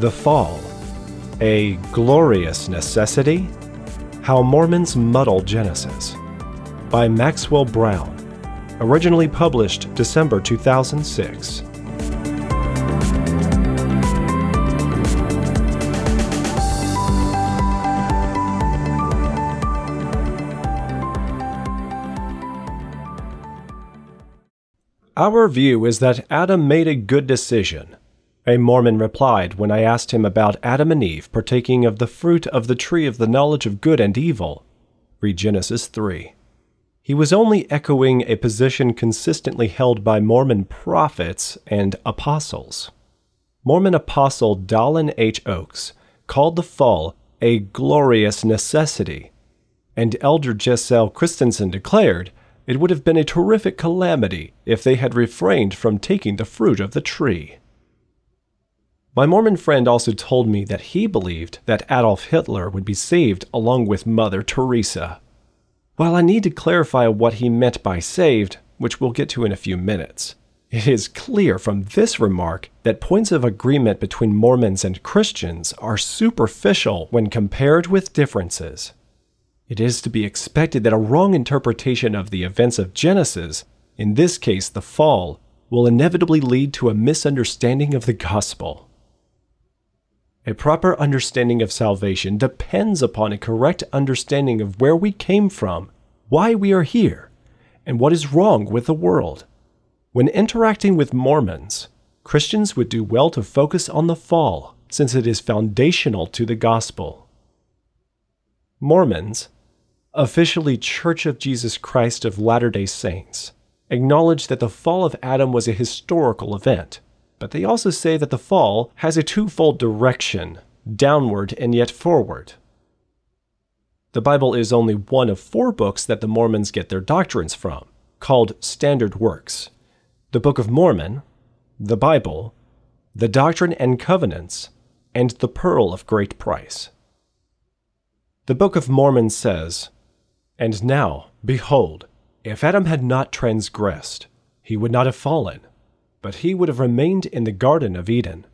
The Fall A Glorious Necessity? How Mormons Muddle Genesis by Maxwell Brown. Originally published December 2006. Our view is that Adam made a good decision. A Mormon replied when I asked him about Adam and Eve partaking of the fruit of the tree of the knowledge of good and evil. Read Genesis 3. He was only echoing a position consistently held by Mormon prophets and apostles. Mormon apostle Dallin H. Oaks called the fall a glorious necessity, and Elder Jessel Christensen declared it would have been a terrific calamity if they had refrained from taking the fruit of the tree. My Mormon friend also told me that he believed that Adolf Hitler would be saved along with Mother Teresa. While I need to clarify what he meant by saved, which we'll get to in a few minutes, it is clear from this remark that points of agreement between Mormons and Christians are superficial when compared with differences. It is to be expected that a wrong interpretation of the events of Genesis, in this case the fall, will inevitably lead to a misunderstanding of the gospel. A proper understanding of salvation depends upon a correct understanding of where we came from, why we are here, and what is wrong with the world. When interacting with Mormons, Christians would do well to focus on the fall, since it is foundational to the gospel. Mormons, officially Church of Jesus Christ of Latter day Saints, acknowledge that the fall of Adam was a historical event, but they also say that the fall has a twofold direction downward and yet forward. The Bible is only one of four books that the Mormons get their doctrines from, called Standard Works the Book of Mormon, the Bible, the Doctrine and Covenants, and the Pearl of Great Price. The Book of Mormon says, and now, behold, if Adam had not transgressed, he would not have fallen, but he would have remained in the Garden of Eden.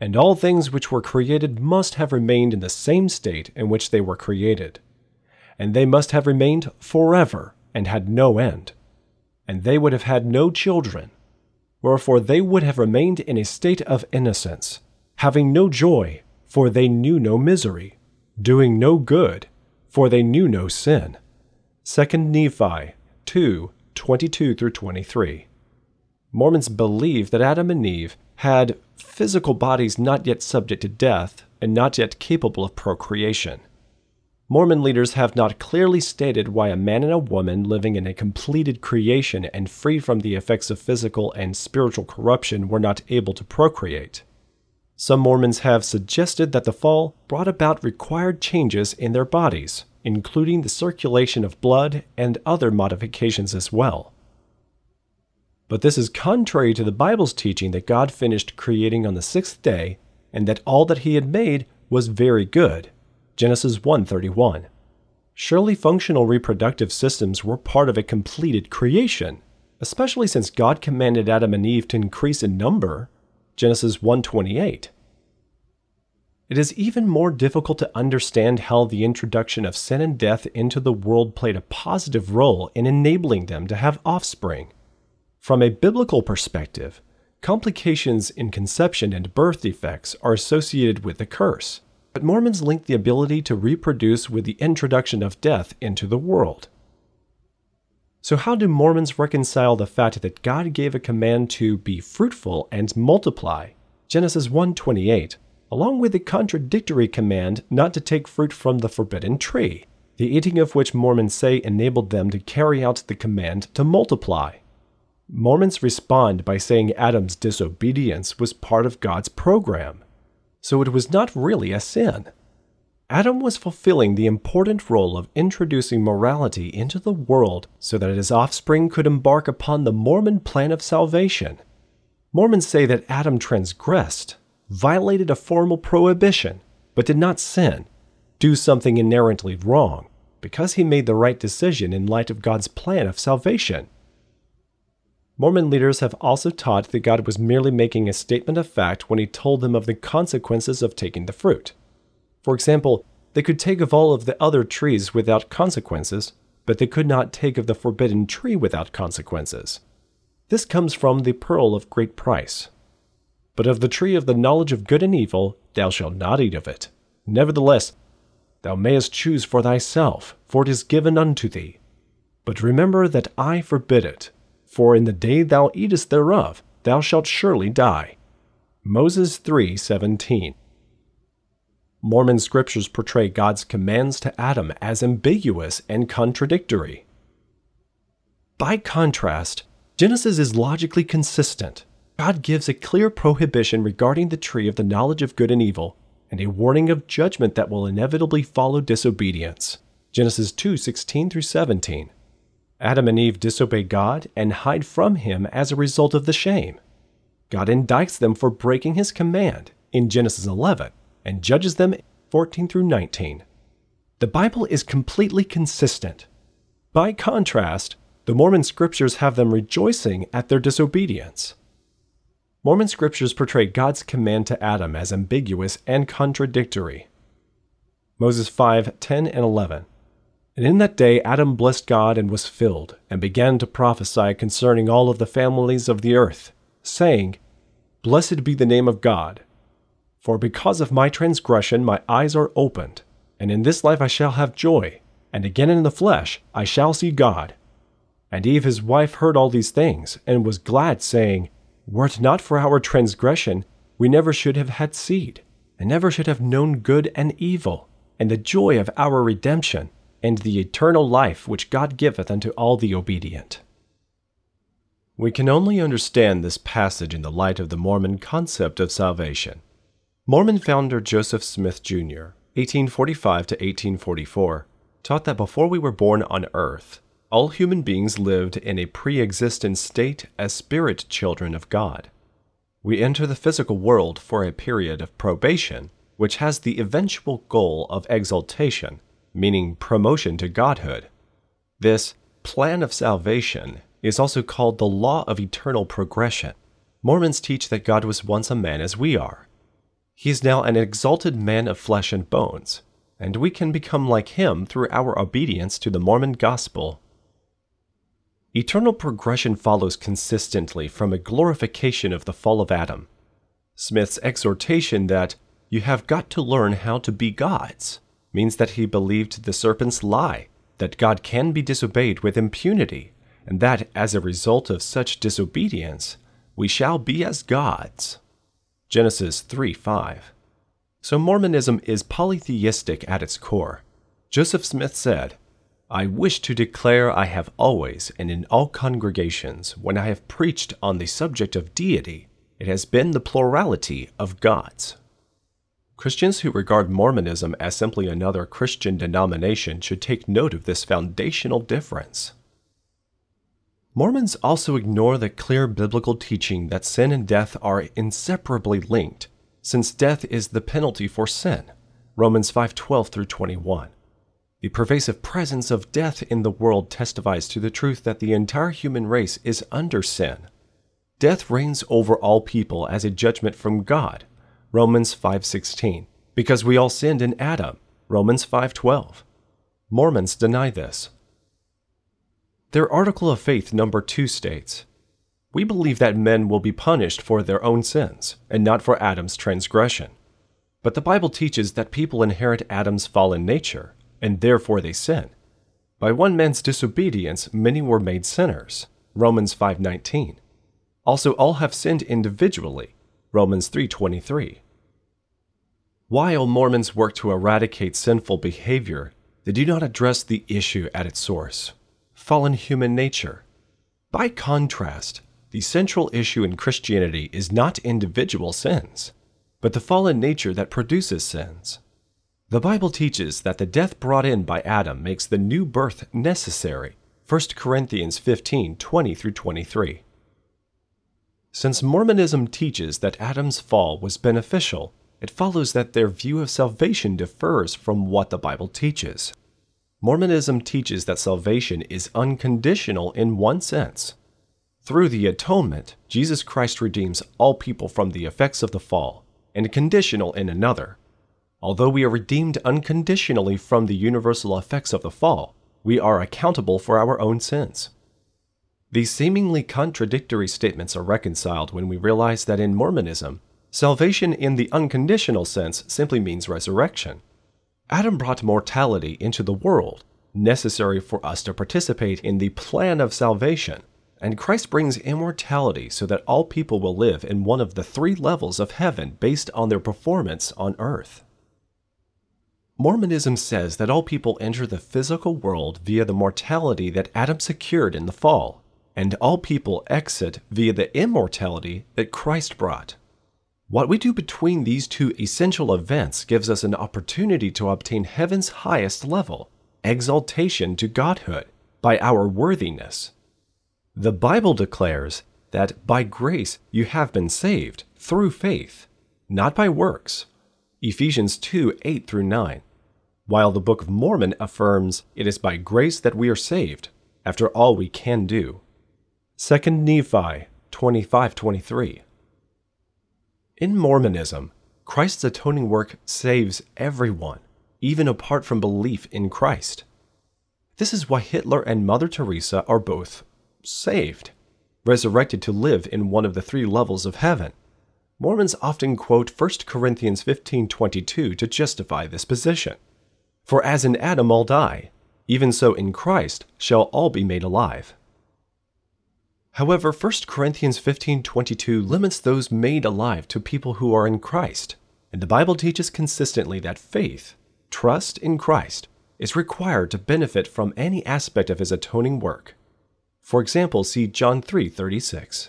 And all things which were created must have remained in the same state in which they were created. And they must have remained forever and had no end. And they would have had no children. Wherefore they would have remained in a state of innocence, having no joy, for they knew no misery, doing no good, for they knew no sin 2 Nephi 2 22 through 23. Mormons believe that Adam and Eve had physical bodies not yet subject to death and not yet capable of procreation. Mormon leaders have not clearly stated why a man and a woman living in a completed creation and free from the effects of physical and spiritual corruption were not able to procreate. Some Mormons have suggested that the fall brought about required changes in their bodies, including the circulation of blood and other modifications as well. But this is contrary to the Bible's teaching that God finished creating on the sixth day and that all that he had made was very good. Genesis 1:31. Surely functional reproductive systems were part of a completed creation, especially since God commanded Adam and Eve to increase in number. Genesis 1:28. It is even more difficult to understand how the introduction of sin and death into the world played a positive role in enabling them to have offspring. From a biblical perspective, complications in conception and birth defects are associated with the curse, but Mormons link the ability to reproduce with the introduction of death into the world. So, how do Mormons reconcile the fact that God gave a command to be fruitful and multiply? Genesis 1:28 along with the contradictory command not to take fruit from the forbidden tree, the eating of which Mormons say enabled them to carry out the command to multiply. Mormons respond by saying Adam's disobedience was part of God's program, so it was not really a sin. Adam was fulfilling the important role of introducing morality into the world so that his offspring could embark upon the Mormon plan of salvation. Mormons say that Adam transgressed, violated a formal prohibition, but did not sin, do something inherently wrong, because he made the right decision in light of God's plan of salvation. Mormon leaders have also taught that God was merely making a statement of fact when he told them of the consequences of taking the fruit. For example, they could take of all of the other trees without consequences, but they could not take of the forbidden tree without consequences. This comes from the pearl of great price. But of the tree of the knowledge of good and evil thou shalt not eat of it. Nevertheless, thou mayest choose for thyself, for it is given unto thee. But remember that I forbid it, for in the day thou eatest thereof, thou shalt surely die. Moses 3:17 Mormon scriptures portray God's commands to Adam as ambiguous and contradictory. By contrast, Genesis is logically consistent. God gives a clear prohibition regarding the tree of the knowledge of good and evil, and a warning of judgment that will inevitably follow disobedience. Genesis 2:16 through 17. Adam and Eve disobey God and hide from him as a result of the shame. God indicts them for breaking his command in Genesis 11 and judges them 14 through 19. The Bible is completely consistent. By contrast, the Mormon scriptures have them rejoicing at their disobedience. Mormon scriptures portray God's command to Adam as ambiguous and contradictory. Moses 5 10 and 11. And in that day Adam blessed God and was filled, and began to prophesy concerning all of the families of the earth, saying, Blessed be the name of God, for because of my transgression my eyes are opened, and in this life I shall have joy, and again in the flesh I shall see God. And Eve his wife heard all these things, and was glad, saying, Were it not for our transgression, we never should have had seed, and never should have known good and evil, and the joy of our redemption, and the eternal life which God giveth unto all the obedient. We can only understand this passage in the light of the Mormon concept of salvation. Mormon founder Joseph Smith, Jr., 1845 to 1844, taught that before we were born on earth, all human beings lived in a pre existent state as spirit children of God. We enter the physical world for a period of probation, which has the eventual goal of exaltation, meaning promotion to godhood. This plan of salvation is also called the law of eternal progression. Mormons teach that God was once a man as we are, he is now an exalted man of flesh and bones, and we can become like him through our obedience to the Mormon gospel. Eternal progression follows consistently from a glorification of the fall of Adam. Smith's exhortation that you have got to learn how to be gods means that he believed the serpent's lie that God can be disobeyed with impunity, and that as a result of such disobedience, we shall be as gods. Genesis 3 5. So Mormonism is polytheistic at its core. Joseph Smith said, I wish to declare I have always and in all congregations, when I have preached on the subject of deity, it has been the plurality of gods. Christians who regard Mormonism as simply another Christian denomination should take note of this foundational difference. Mormons also ignore the clear biblical teaching that sin and death are inseparably linked, since death is the penalty for sin. Romans 5:12 through 21. The pervasive presence of death in the world testifies to the truth that the entire human race is under sin. Death reigns over all people as a judgment from God. Romans 5:16. Because we all sinned in Adam. Romans 5:12. Mormons deny this. Their article of faith number 2 states We believe that men will be punished for their own sins, and not for Adam's transgression. But the Bible teaches that people inherit Adam's fallen nature, and therefore they sin. By one man's disobedience many were made sinners. Romans 5:19. Also all have sinned individually. Romans 3:23. While Mormons work to eradicate sinful behavior, they do not address the issue at its source fallen human nature. By contrast, the central issue in Christianity is not individual sins, but the fallen nature that produces sins. The Bible teaches that the death brought in by Adam makes the new birth necessary. 1 Corinthians 15 20 through 23. Since Mormonism teaches that Adam's fall was beneficial, it follows that their view of salvation differs from what the Bible teaches. Mormonism teaches that salvation is unconditional in one sense. Through the atonement, Jesus Christ redeems all people from the effects of the fall, and conditional in another. Although we are redeemed unconditionally from the universal effects of the fall, we are accountable for our own sins. These seemingly contradictory statements are reconciled when we realize that in Mormonism, salvation in the unconditional sense simply means resurrection. Adam brought mortality into the world, necessary for us to participate in the plan of salvation, and Christ brings immortality so that all people will live in one of the three levels of heaven based on their performance on earth. Mormonism says that all people enter the physical world via the mortality that Adam secured in the fall, and all people exit via the immortality that Christ brought. What we do between these two essential events gives us an opportunity to obtain heaven's highest level, exaltation to Godhood, by our worthiness. The Bible declares that by grace you have been saved through faith, not by works. Ephesians 2 8 through 9. While the Book of Mormon affirms it is by grace that we are saved, after all we can do. 2 Nephi 25 23. In Mormonism, Christ's atoning work saves everyone, even apart from belief in Christ. This is why Hitler and Mother Teresa are both saved, resurrected to live in one of the three levels of heaven. Mormons often quote 1 Corinthians 15:22 to justify this position. For as in Adam all die, even so in Christ shall all be made alive. However, 1 Corinthians 15:22 limits those made alive to people who are in Christ, and the Bible teaches consistently that faith, trust in Christ, is required to benefit from any aspect of his atoning work. For example, see John 3:36.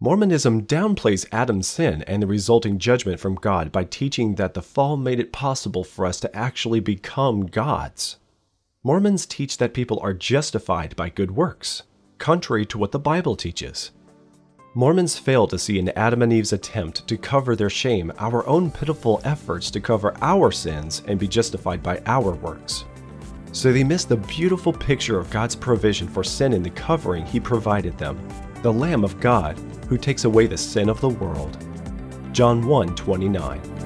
Mormonism downplays Adam's sin and the resulting judgment from God by teaching that the fall made it possible for us to actually become gods. Mormons teach that people are justified by good works contrary to what the Bible teaches. Mormons fail to see in Adam and Eve's attempt to cover their shame our own pitiful efforts to cover our sins and be justified by our works. So they miss the beautiful picture of God's provision for sin in the covering He provided them, the Lamb of God who takes away the sin of the world. John 1 29.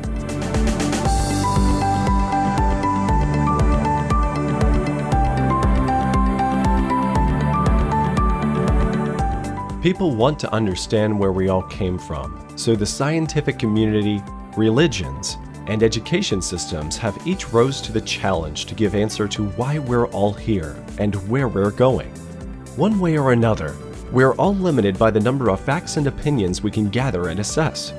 People want to understand where we all came from, so the scientific community, religions, and education systems have each rose to the challenge to give answer to why we're all here and where we're going. One way or another, we're all limited by the number of facts and opinions we can gather and assess.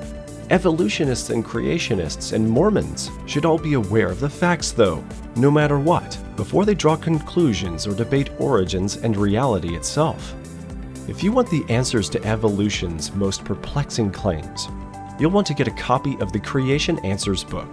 Evolutionists and creationists and Mormons should all be aware of the facts, though, no matter what, before they draw conclusions or debate origins and reality itself. If you want the answers to evolution's most perplexing claims, you'll want to get a copy of the Creation Answers book.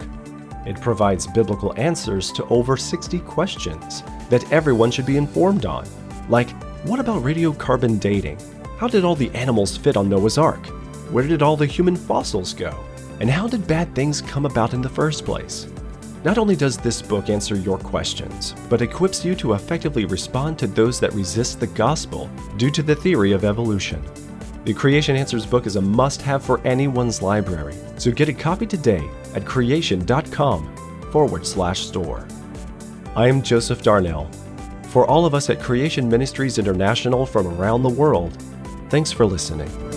It provides biblical answers to over 60 questions that everyone should be informed on. Like, what about radiocarbon dating? How did all the animals fit on Noah's Ark? Where did all the human fossils go? And how did bad things come about in the first place? Not only does this book answer your questions, but equips you to effectively respond to those that resist the gospel due to the theory of evolution. The Creation Answers book is a must have for anyone's library, so get a copy today at creation.com forward slash store. I am Joseph Darnell. For all of us at Creation Ministries International from around the world, thanks for listening.